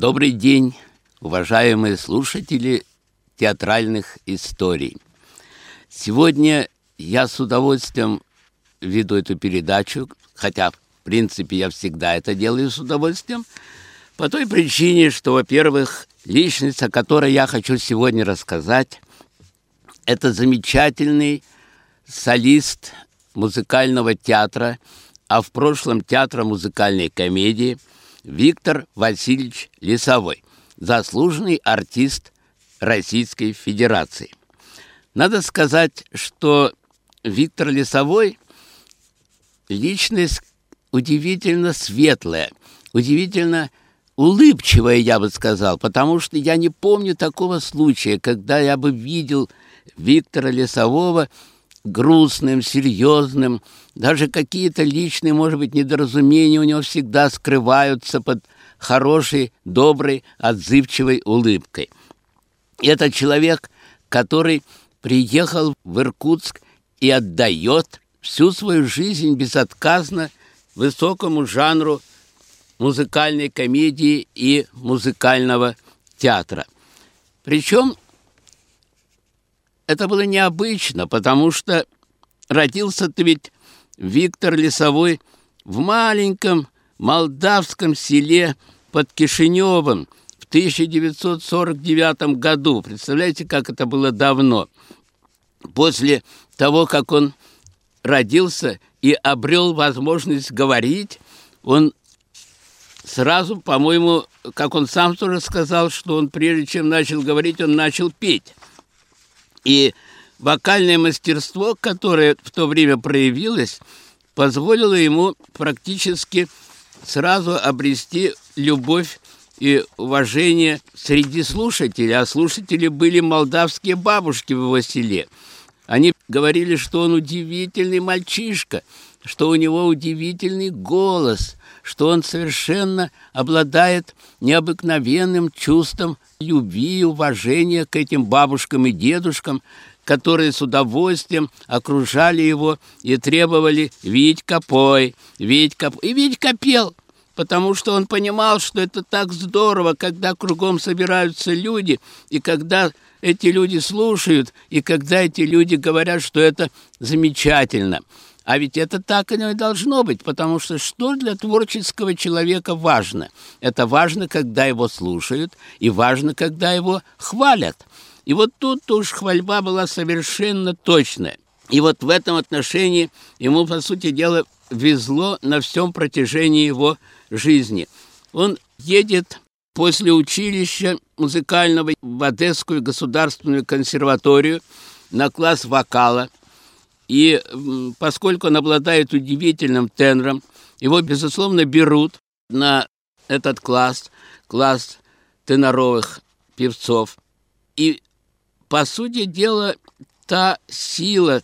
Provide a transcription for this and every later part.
Добрый день, уважаемые слушатели театральных историй. Сегодня я с удовольствием веду эту передачу, хотя, в принципе, я всегда это делаю с удовольствием, по той причине, что, во-первых, личность, о которой я хочу сегодня рассказать, это замечательный солист музыкального театра, а в прошлом театра музыкальной комедии Виктор Васильевич Лесовой, заслуженный артист Российской Федерации. Надо сказать, что Виктор Лесовой – личность удивительно светлая, удивительно улыбчивая, я бы сказал, потому что я не помню такого случая, когда я бы видел Виктора Лесового – грустным, серьезным. Даже какие-то личные, может быть, недоразумения у него всегда скрываются под хорошей, доброй, отзывчивой улыбкой. Это человек, который приехал в Иркутск и отдает всю свою жизнь безотказно высокому жанру музыкальной комедии и музыкального театра. Причем это было необычно, потому что родился-то ведь Виктор Лесовой в маленьком молдавском селе под Кишиневым в 1949 году. Представляете, как это было давно. После того, как он родился и обрел возможность говорить, он сразу, по-моему, как он сам тоже сказал, что он прежде чем начал говорить, он начал петь. И вокальное мастерство, которое в то время проявилось, позволило ему практически сразу обрести любовь и уважение среди слушателей, а слушатели были молдавские бабушки в его селе. Они говорили, что он удивительный мальчишка, что у него удивительный голос, что он совершенно обладает необыкновенным чувством любви и уважения к этим бабушкам и дедушкам, которые с удовольствием окружали его и требовали «Витька, пой! Витька, пой!» И Витька пел, потому что он понимал, что это так здорово, когда кругом собираются люди, и когда эти люди слушают, и когда эти люди говорят, что это замечательно – а ведь это так и должно быть, потому что что для творческого человека важно? Это важно, когда его слушают, и важно, когда его хвалят. И вот тут уж хвальба была совершенно точная. И вот в этом отношении ему, по сути дела, везло на всем протяжении его жизни. Он едет после училища музыкального в Одесскую государственную консерваторию на класс вокала – и поскольку он обладает удивительным тенором, его, безусловно, берут на этот класс, класс теноровых певцов. И, по сути дела, та сила,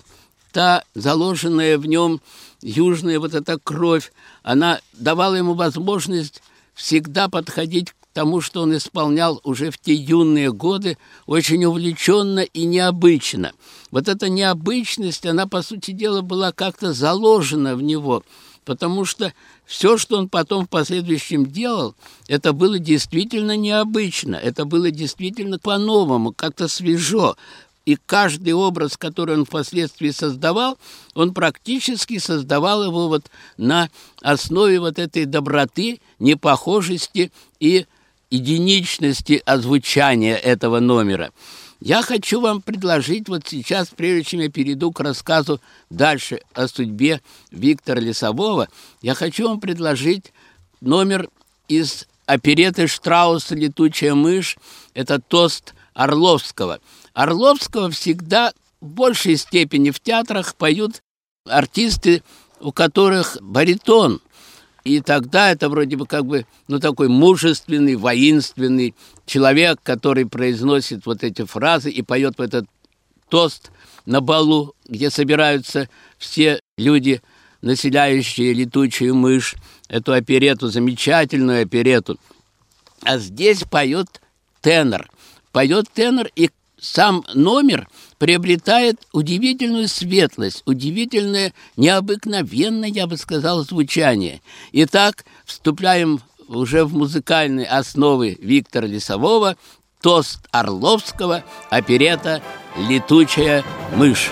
та заложенная в нем южная вот эта кровь, она давала ему возможность всегда подходить тому, что он исполнял уже в те юные годы, очень увлеченно и необычно. Вот эта необычность, она, по сути дела, была как-то заложена в него, потому что все, что он потом в последующем делал, это было действительно необычно, это было действительно по-новому, как-то свежо, и каждый образ, который он впоследствии создавал, он практически создавал его вот на основе вот этой доброты, непохожести и единичности озвучания этого номера. Я хочу вам предложить вот сейчас, прежде чем я перейду к рассказу дальше о судьбе Виктора Лесового, я хочу вам предложить номер из опереты Штрауса «Летучая мышь». Это тост Орловского. Орловского всегда в большей степени в театрах поют артисты, у которых баритон – и тогда это вроде бы как бы, ну, такой мужественный, воинственный человек, который произносит вот эти фразы и поет в этот тост на балу, где собираются все люди, населяющие летучую мышь, эту оперету, замечательную оперету. А здесь поет тенор. Поет тенор, и сам номер приобретает удивительную светлость, удивительное, необыкновенное, я бы сказал, звучание. Итак, вступаем уже в музыкальной основы Виктора Лесового тост Орловского оперета «Летучая мышь».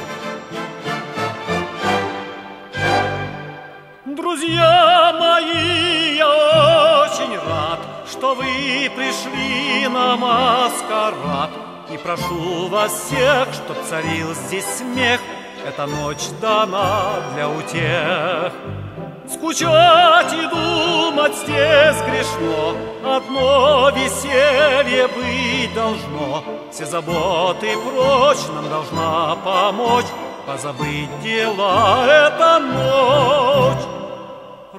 Друзья мои, я очень рад, что вы пришли на маскарад. И прошу вас всех, чтоб царил здесь смех, эта ночь дана для утех. Скучать и думать здесь грешно, Одно веселье быть должно. Все заботы прочь нам должна помочь, Позабыть дела эта ночь.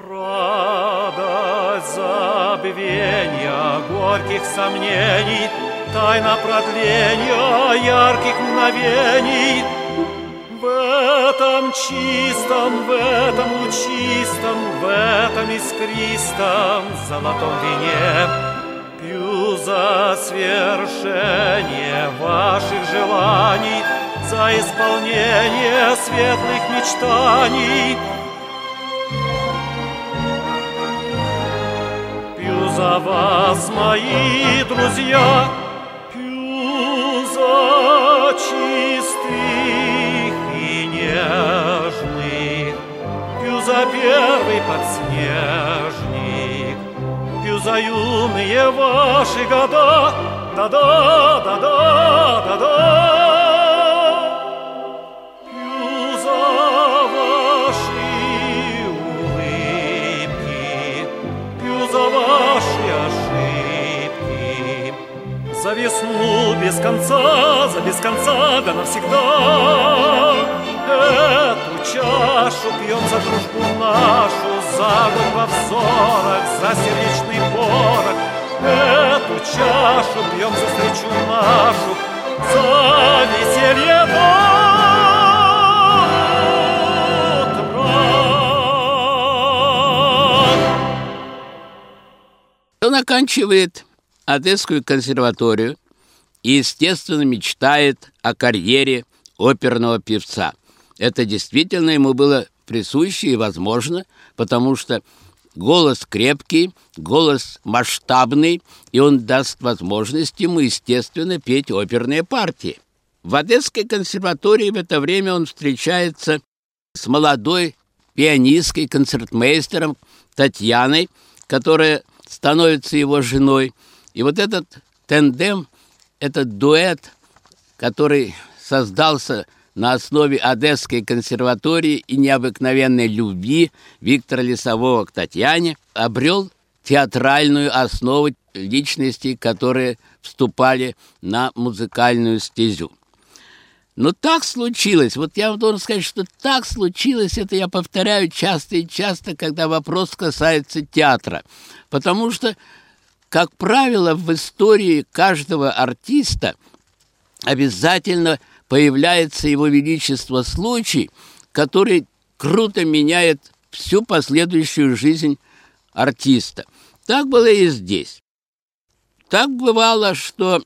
Радость забвения горьких сомнений, Тайна продления ярких мгновений — в этом чистом, в этом лучистом, в этом искристом золотом вине Пью за свершение ваших желаний, За исполнение светлых мечтаний. Пью за вас, мои друзья, за первый подснежник, Пью за юные ваши года, Да-да, да-да, да-да. Пью за ваши улыбки, Пью за ваши ошибки, За весну без конца, за без конца, да навсегда. Эту чашу за дружбу нашу, За год во взорах, за сердечный порох. Эту чашу пьем за встречу нашу, За веселье Он оканчивает Одесскую консерваторию и, естественно, мечтает о карьере оперного певца – это действительно ему было присуще и возможно, потому что голос крепкий, голос масштабный, и он даст возможность ему, естественно, петь оперные партии. В Одесской консерватории в это время он встречается с молодой пианисткой, концертмейстером Татьяной, которая становится его женой. И вот этот тендем, этот дуэт, который создался на основе Одесской консерватории и необыкновенной любви Виктора Лесового к Татьяне обрел театральную основу личностей, которые вступали на музыкальную стезю. Но так случилось, вот я вам должен сказать, что так случилось, это я повторяю часто и часто, когда вопрос касается театра. Потому что, как правило, в истории каждого артиста обязательно – появляется его величество случай, который круто меняет всю последующую жизнь артиста. Так было и здесь. Так бывало, что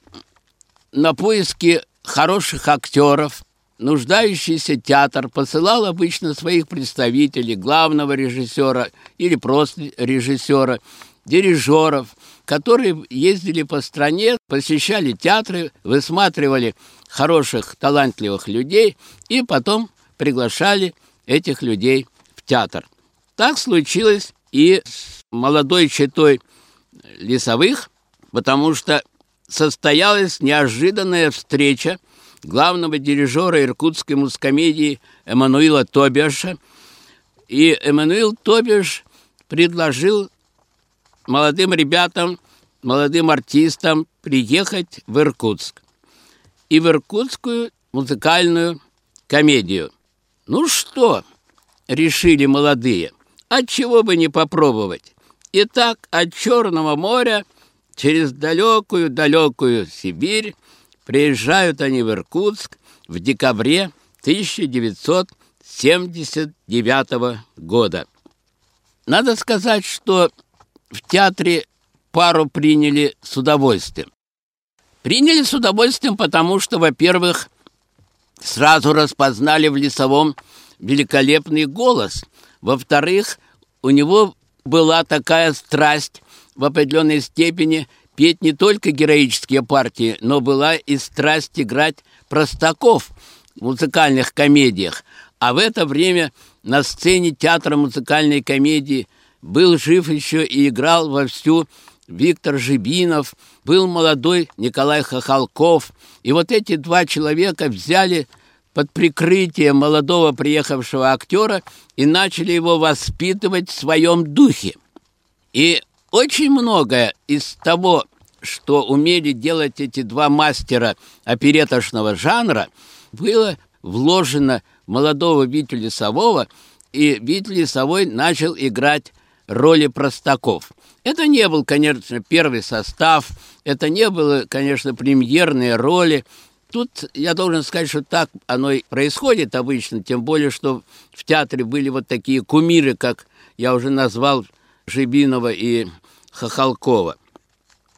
на поиски хороших актеров нуждающийся театр посылал обычно своих представителей, главного режиссера или просто режиссера, дирижеров, которые ездили по стране, посещали театры, высматривали хороших, талантливых людей и потом приглашали этих людей в театр. Так случилось и с молодой четой Лесовых, потому что состоялась неожиданная встреча главного дирижера иркутской мускомедии Эммануила Тобиаша. И Эммануил Тобиаш предложил молодым ребятам, молодым артистам приехать в Иркутск и в иркутскую музыкальную комедию. Ну что, решили молодые, отчего бы не попробовать? Итак, от Черного моря через далекую-далекую Сибирь приезжают они в Иркутск в декабре 1979 года. Надо сказать, что в театре пару приняли с удовольствием. Приняли с удовольствием, потому что, во-первых, сразу распознали в Лесовом великолепный голос. Во-вторых, у него была такая страсть в определенной степени петь не только героические партии, но была и страсть играть простаков в музыкальных комедиях. А в это время на сцене театра музыкальной комедии был жив еще и играл вовсю Виктор Жибинов, был молодой Николай Хохолков. И вот эти два человека взяли под прикрытие молодого приехавшего актера и начали его воспитывать в своем духе. И очень многое из того, что умели делать эти два мастера опереточного жанра, было вложено в молодого Витю Лесового, и Витя Лесовой начал играть роли простаков. Это не был, конечно, первый состав, это не было, конечно, премьерные роли. Тут я должен сказать, что так оно и происходит обычно, тем более, что в театре были вот такие кумиры, как я уже назвал Жибинова и Хохолкова.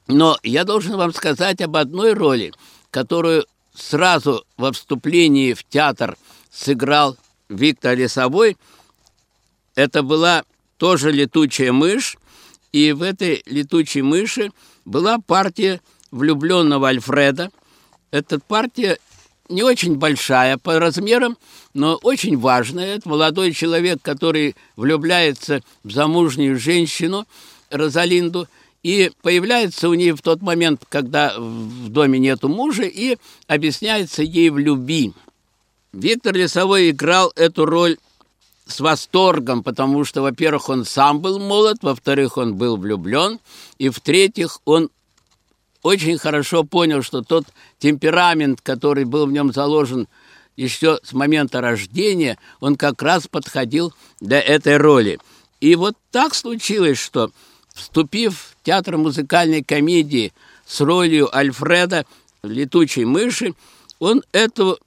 Но я должен вам сказать об одной роли, которую сразу во вступлении в театр сыграл Виктор Лесовой. Это была тоже летучая мышь, и в этой летучей мыши была партия влюбленного Альфреда. Эта партия не очень большая по размерам, но очень важная. Это молодой человек, который влюбляется в замужнюю женщину Розалинду, и появляется у нее в тот момент, когда в доме нету мужа, и объясняется ей в любви. Виктор Лесовой играл эту роль с восторгом, потому что, во-первых, он сам был молод, во-вторых, он был влюблен, и в-третьих, он очень хорошо понял, что тот темперамент, который был в нем заложен еще с момента рождения, он как раз подходил для этой роли. И вот так случилось, что, вступив в театр музыкальной комедии с ролью Альфреда «Летучей мыши», он эту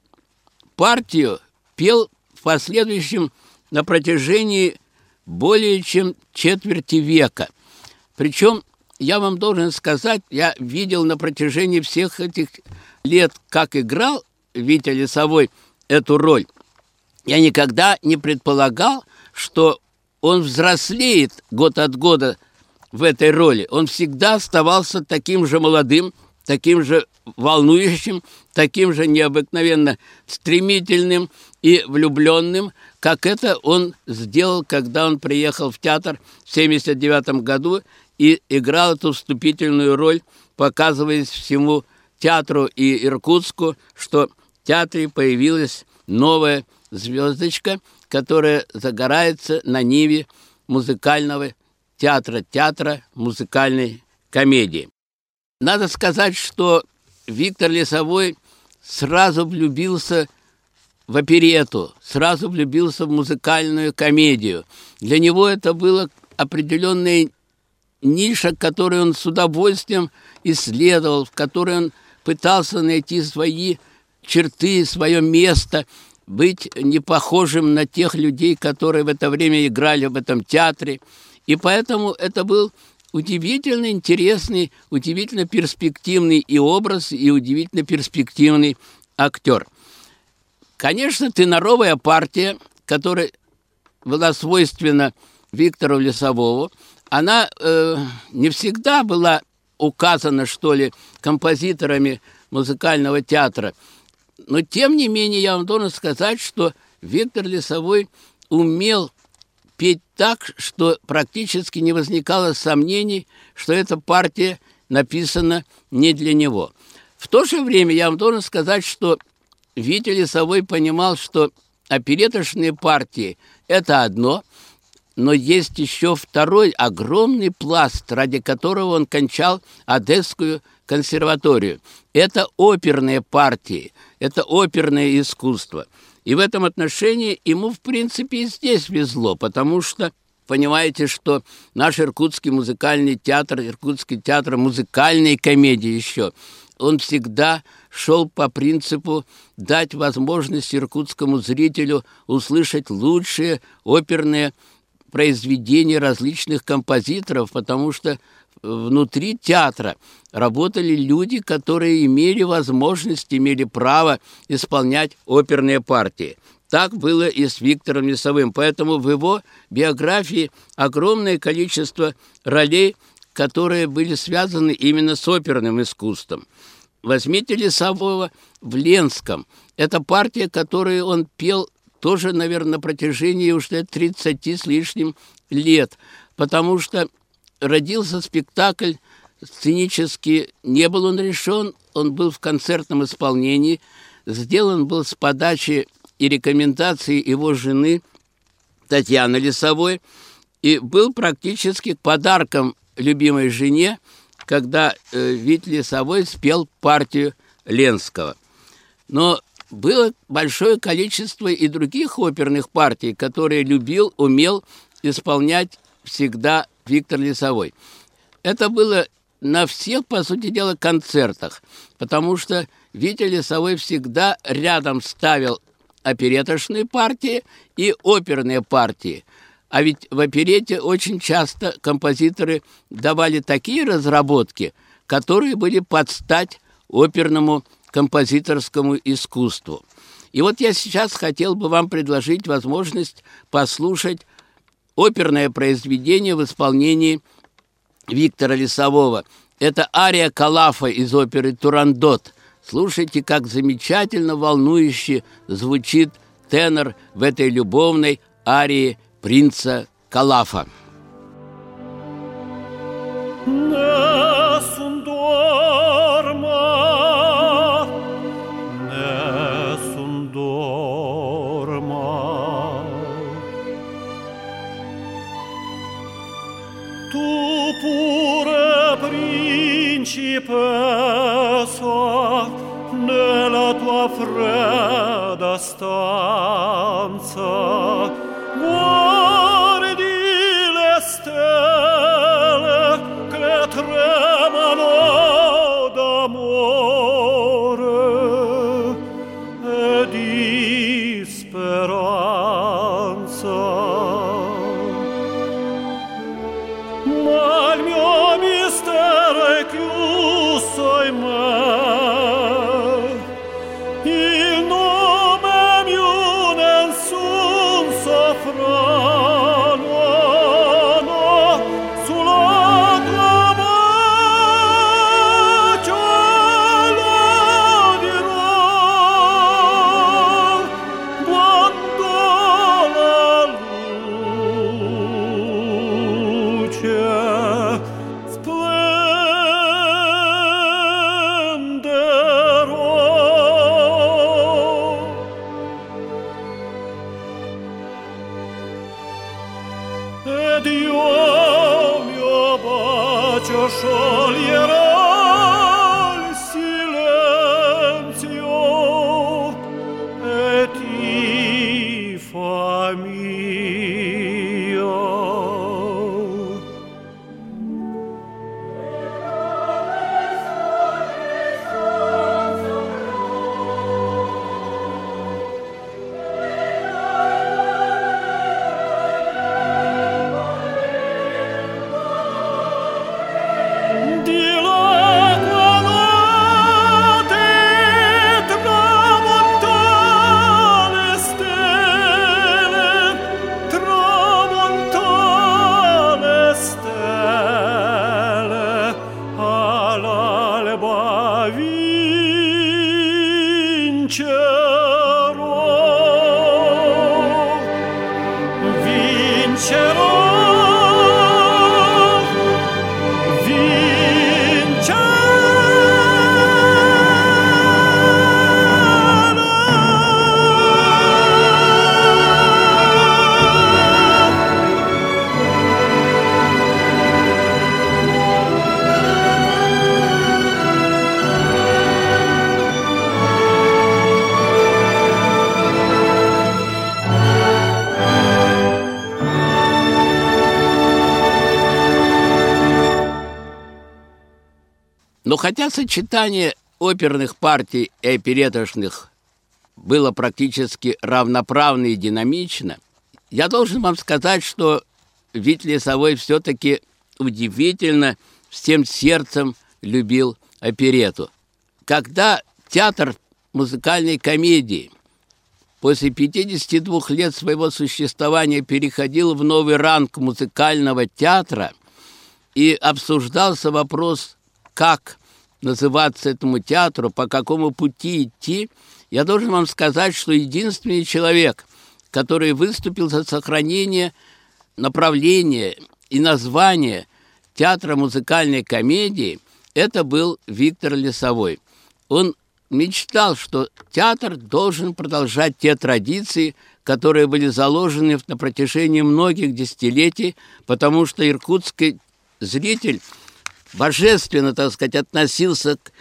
партию пел в последующем на протяжении более чем четверти века. Причем, я вам должен сказать, я видел на протяжении всех этих лет, как играл Витя Лесовой эту роль. Я никогда не предполагал, что он взрослеет год от года в этой роли. Он всегда оставался таким же молодым, таким же волнующим, таким же необыкновенно стремительным и влюбленным, как это он сделал, когда он приехал в театр в 1979 году и играл эту вступительную роль, показываясь всему театру и Иркутску, что в театре появилась новая звездочка, которая загорается на ниве музыкального театра, театра музыкальной комедии. Надо сказать, что Виктор Лесовой сразу влюбился в оперету, сразу влюбился в музыкальную комедию. Для него это было определенная ниша, которую он с удовольствием исследовал, в которой он пытался найти свои черты, свое место, быть не похожим на тех людей, которые в это время играли в этом театре. И поэтому это был удивительно интересный, удивительно перспективный и образ, и удивительно перспективный актер. Конечно, теноровая партия, которая была свойственна Виктору Лесовому, она э, не всегда была указана, что ли, композиторами музыкального театра. Но, тем не менее, я вам должен сказать, что Виктор Лесовой умел петь так, что практически не возникало сомнений, что эта партия написана не для него. В то же время я вам должен сказать, что Витя Лесовой понимал, что опереточные партии – это одно, но есть еще второй огромный пласт, ради которого он кончал Одесскую консерваторию. Это оперные партии, это оперное искусство – и в этом отношении ему, в принципе, и здесь везло, потому что понимаете, что наш Иркутский музыкальный театр, Иркутский театр музыкальной комедии еще, он всегда шел по принципу дать возможность иркутскому зрителю услышать лучшие оперные произведения различных композиторов, потому что внутри театра работали люди, которые имели возможность, имели право исполнять оперные партии. Так было и с Виктором Лесовым. Поэтому в его биографии огромное количество ролей, которые были связаны именно с оперным искусством. Возьмите Лесового в Ленском. Это партия, которую он пел тоже, наверное, на протяжении уже 30 с лишним лет, потому что родился спектакль сценически, не был он решен, он был в концертном исполнении, сделан был с подачи и рекомендации его жены Татьяны Лесовой, и был практически подарком любимой жене – когда э, Вит Лесовой спел партию Ленского. Но было большое количество и других оперных партий, которые любил, умел исполнять всегда Виктор Лесовой. Это было на всех, по сути дела, концертах, потому что Витя Лесовой всегда рядом ставил опереточные партии и оперные партии – а ведь в оперете очень часто композиторы давали такие разработки, которые были под стать оперному композиторскому искусству. И вот я сейчас хотел бы вам предложить возможность послушать оперное произведение в исполнении Виктора Лесового. Это ария Калафа из оперы «Турандот». Слушайте, как замечательно волнующе звучит тенор в этой любовной арии принца Калафа. Principessa nella tua fredda stanza Но хотя сочетание оперных партий и опереточных было практически равноправно и динамично, я должен вам сказать, что Вит Лесовой все-таки удивительно всем сердцем любил оперету. Когда театр музыкальной комедии после 52 лет своего существования переходил в новый ранг музыкального театра – и обсуждался вопрос, как называться этому театру, по какому пути идти, я должен вам сказать, что единственный человек, который выступил за сохранение направления и названия театра музыкальной комедии, это был Виктор Лесовой. Он мечтал, что театр должен продолжать те традиции, которые были заложены на протяжении многих десятилетий, потому что иркутский зритель божественно, так сказать, относился к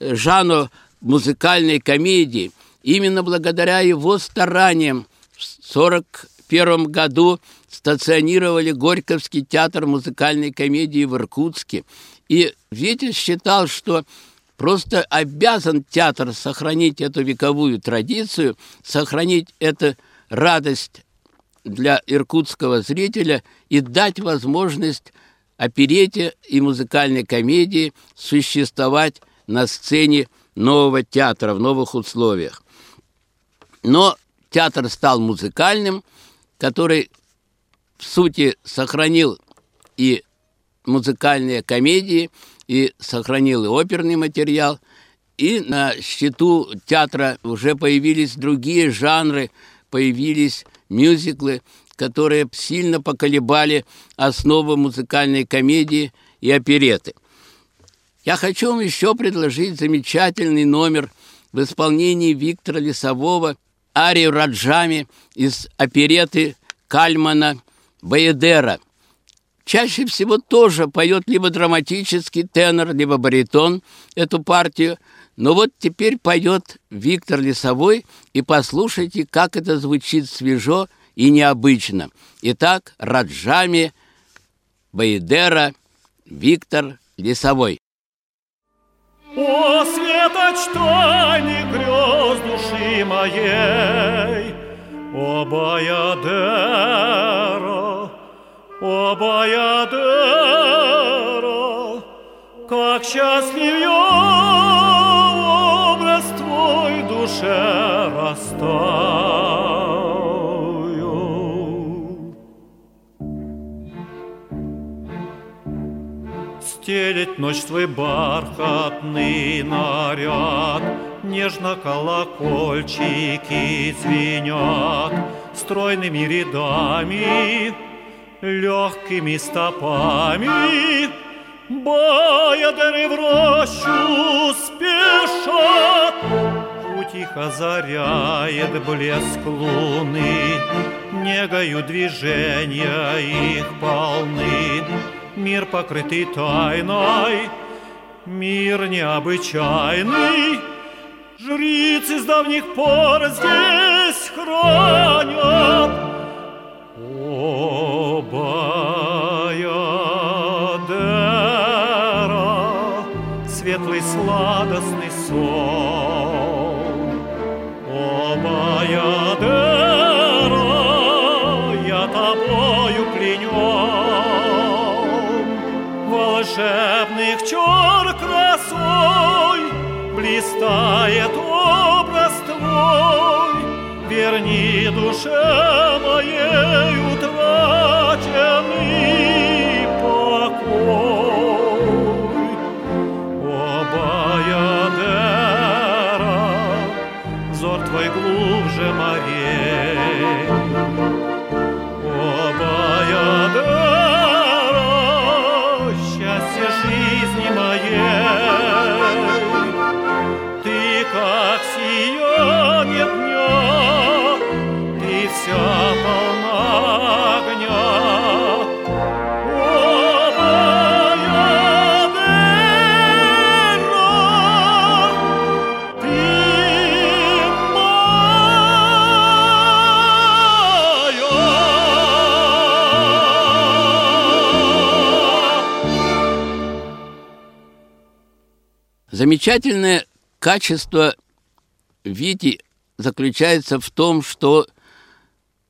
жанру музыкальной комедии. Именно благодаря его стараниям в 1941 году стационировали Горьковский театр музыкальной комедии в Иркутске. И Витя считал, что просто обязан театр сохранить эту вековую традицию, сохранить эту радость для иркутского зрителя и дать возможность оперете и музыкальной комедии существовать на сцене нового театра в новых условиях. Но театр стал музыкальным, который в сути сохранил и музыкальные комедии, и сохранил и оперный материал, и на счету театра уже появились другие жанры, появились мюзиклы, которые сильно поколебали основы музыкальной комедии и опереты. Я хочу вам еще предложить замечательный номер в исполнении Виктора Лесового «Арию Раджами» из опереты Кальмана «Баедера». Чаще всего тоже поет либо драматический тенор, либо баритон эту партию, но вот теперь поет Виктор Лесовой, и послушайте, как это звучит свежо и необычно. Итак, Раджами, Баидера, Виктор Лесовой. О, светоч тайный грез души моей, О, Баядера, о, Баядера, Как счастлив я образ твой душе расстал. Стелит ночь твой бархатный наряд, Нежно колокольчики звенят Стройными рядами, легкими стопами. Баядеры в рощу спешат. Путь озаряет блеск луны. Негою движения их полны Мир, покрытый тайной, мир необычайный, Жрицы с давних пор здесь хранят. О, Баядера, светлый сладостный сон. Как сияние дня, ты вся полна огня. Замечательное качество Вити заключается в том, что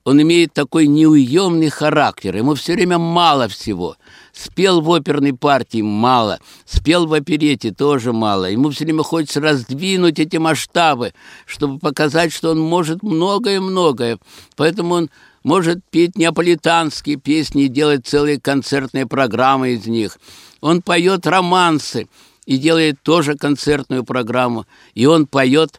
он имеет такой неуемный характер. Ему все время мало всего. Спел в оперной партии – мало. Спел в оперете – тоже мало. Ему все время хочется раздвинуть эти масштабы, чтобы показать, что он может многое-многое. Поэтому он может петь неаполитанские песни и делать целые концертные программы из них. Он поет романсы и делает тоже концертную программу. И он поет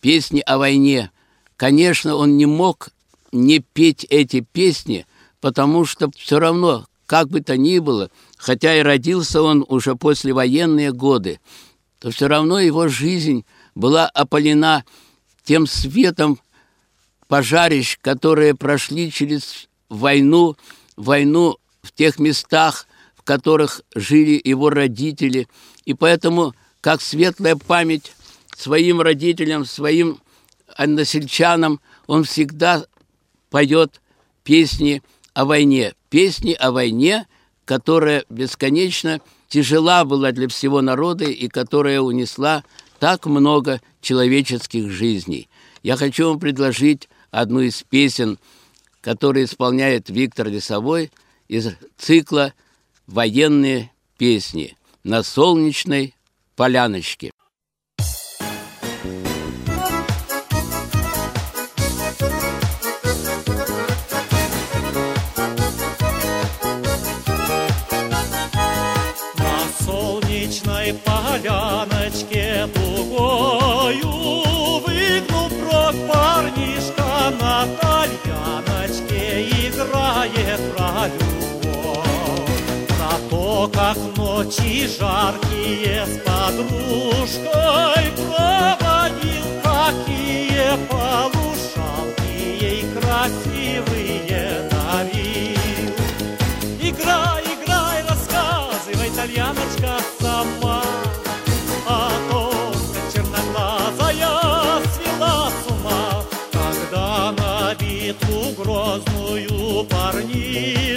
песни о войне. Конечно, он не мог не петь эти песни, потому что все равно, как бы то ни было, хотя и родился он уже после военные годы, то все равно его жизнь была опалена тем светом пожарищ, которые прошли через войну, войну в тех местах, в которых жили его родители. И поэтому, как светлая память своим родителям, своим односельчанам, он всегда поет песни о войне. Песни о войне, которая бесконечно тяжела была для всего народа и которая унесла так много человеческих жизней. Я хочу вам предложить одну из песен, которую исполняет Виктор Лесовой из цикла «Военные песни» на солнечной поляночке. Как ночи жаркие с подружкой проводил, какие полушалки ей красивые дарил. Играй, играй, рассказывай, Тальяночка, сама, а только черноглазая свела с ума, когда на битву грозную парнишку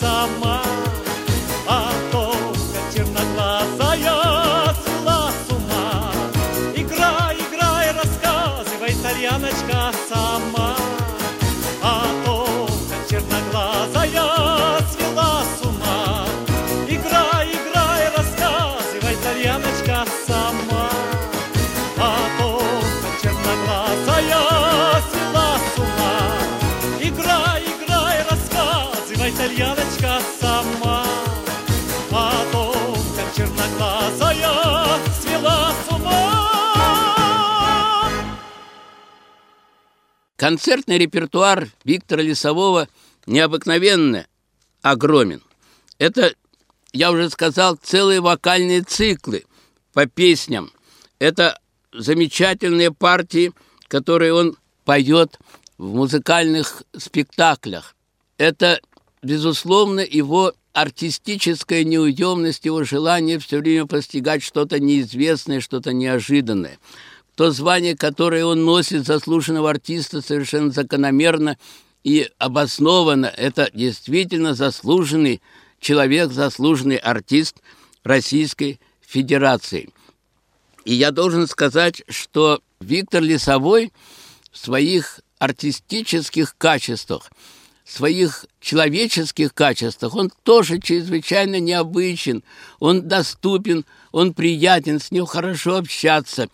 sama Концертный репертуар Виктора Лесового необыкновенно огромен. Это, я уже сказал, целые вокальные циклы по песням. Это замечательные партии, которые он поет в музыкальных спектаклях. Это, безусловно, его артистическая неуемность, его желание все время постигать что-то неизвестное, что-то неожиданное. То звание, которое он носит заслуженного артиста, совершенно закономерно и обоснованно. Это действительно заслуженный человек, заслуженный артист Российской Федерации. И я должен сказать, что Виктор Лесовой в своих артистических качествах, своих человеческих качествах, он тоже чрезвычайно необычен, он доступен, он приятен, с ним хорошо общаться,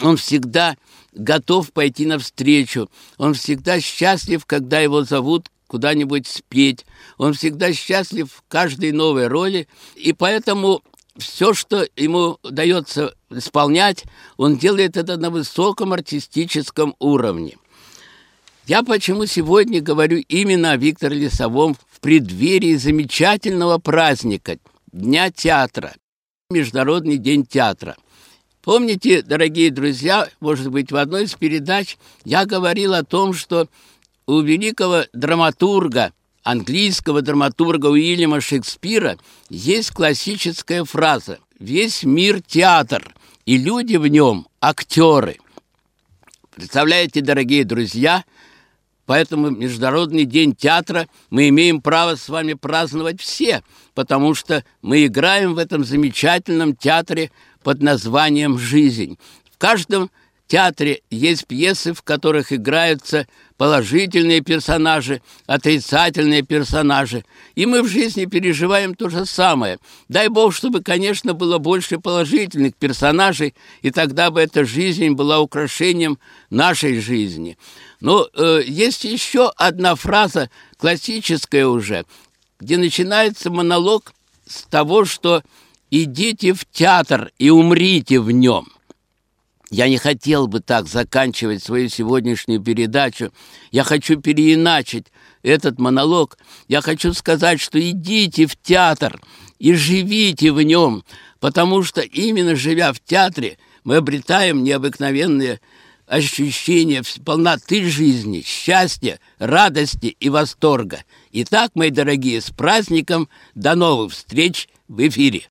он всегда готов пойти навстречу, он всегда счастлив, когда его зовут куда-нибудь спеть. Он всегда счастлив в каждой новой роли, и поэтому все, что ему удается исполнять, он делает это на высоком артистическом уровне. Я почему сегодня говорю именно о Викторе Лесовом в преддверии замечательного праздника Дня театра, Международный день театра. Помните, дорогие друзья, может быть, в одной из передач я говорил о том, что у великого драматурга, английского драматурга Уильяма Шекспира есть классическая фраза «Весь мир – театр, и люди в нем – актеры». Представляете, дорогие друзья – Поэтому Международный день театра мы имеем право с вами праздновать все, потому что мы играем в этом замечательном театре под названием «Жизнь». В каждом театре есть пьесы, в которых играются положительные персонажи, отрицательные персонажи. И мы в жизни переживаем то же самое. Дай Бог, чтобы, конечно, было больше положительных персонажей, и тогда бы эта жизнь была украшением нашей жизни. Но э, есть еще одна фраза, классическая уже, где начинается монолог с того, что «идите в театр и умрите в нем». Я не хотел бы так заканчивать свою сегодняшнюю передачу. Я хочу переиначить этот монолог. Я хочу сказать, что идите в театр и живите в нем, потому что именно живя в театре мы обретаем необыкновенные ощущения полноты жизни, счастья, радости и восторга. Итак, мои дорогие, с праздником! До новых встреч в эфире!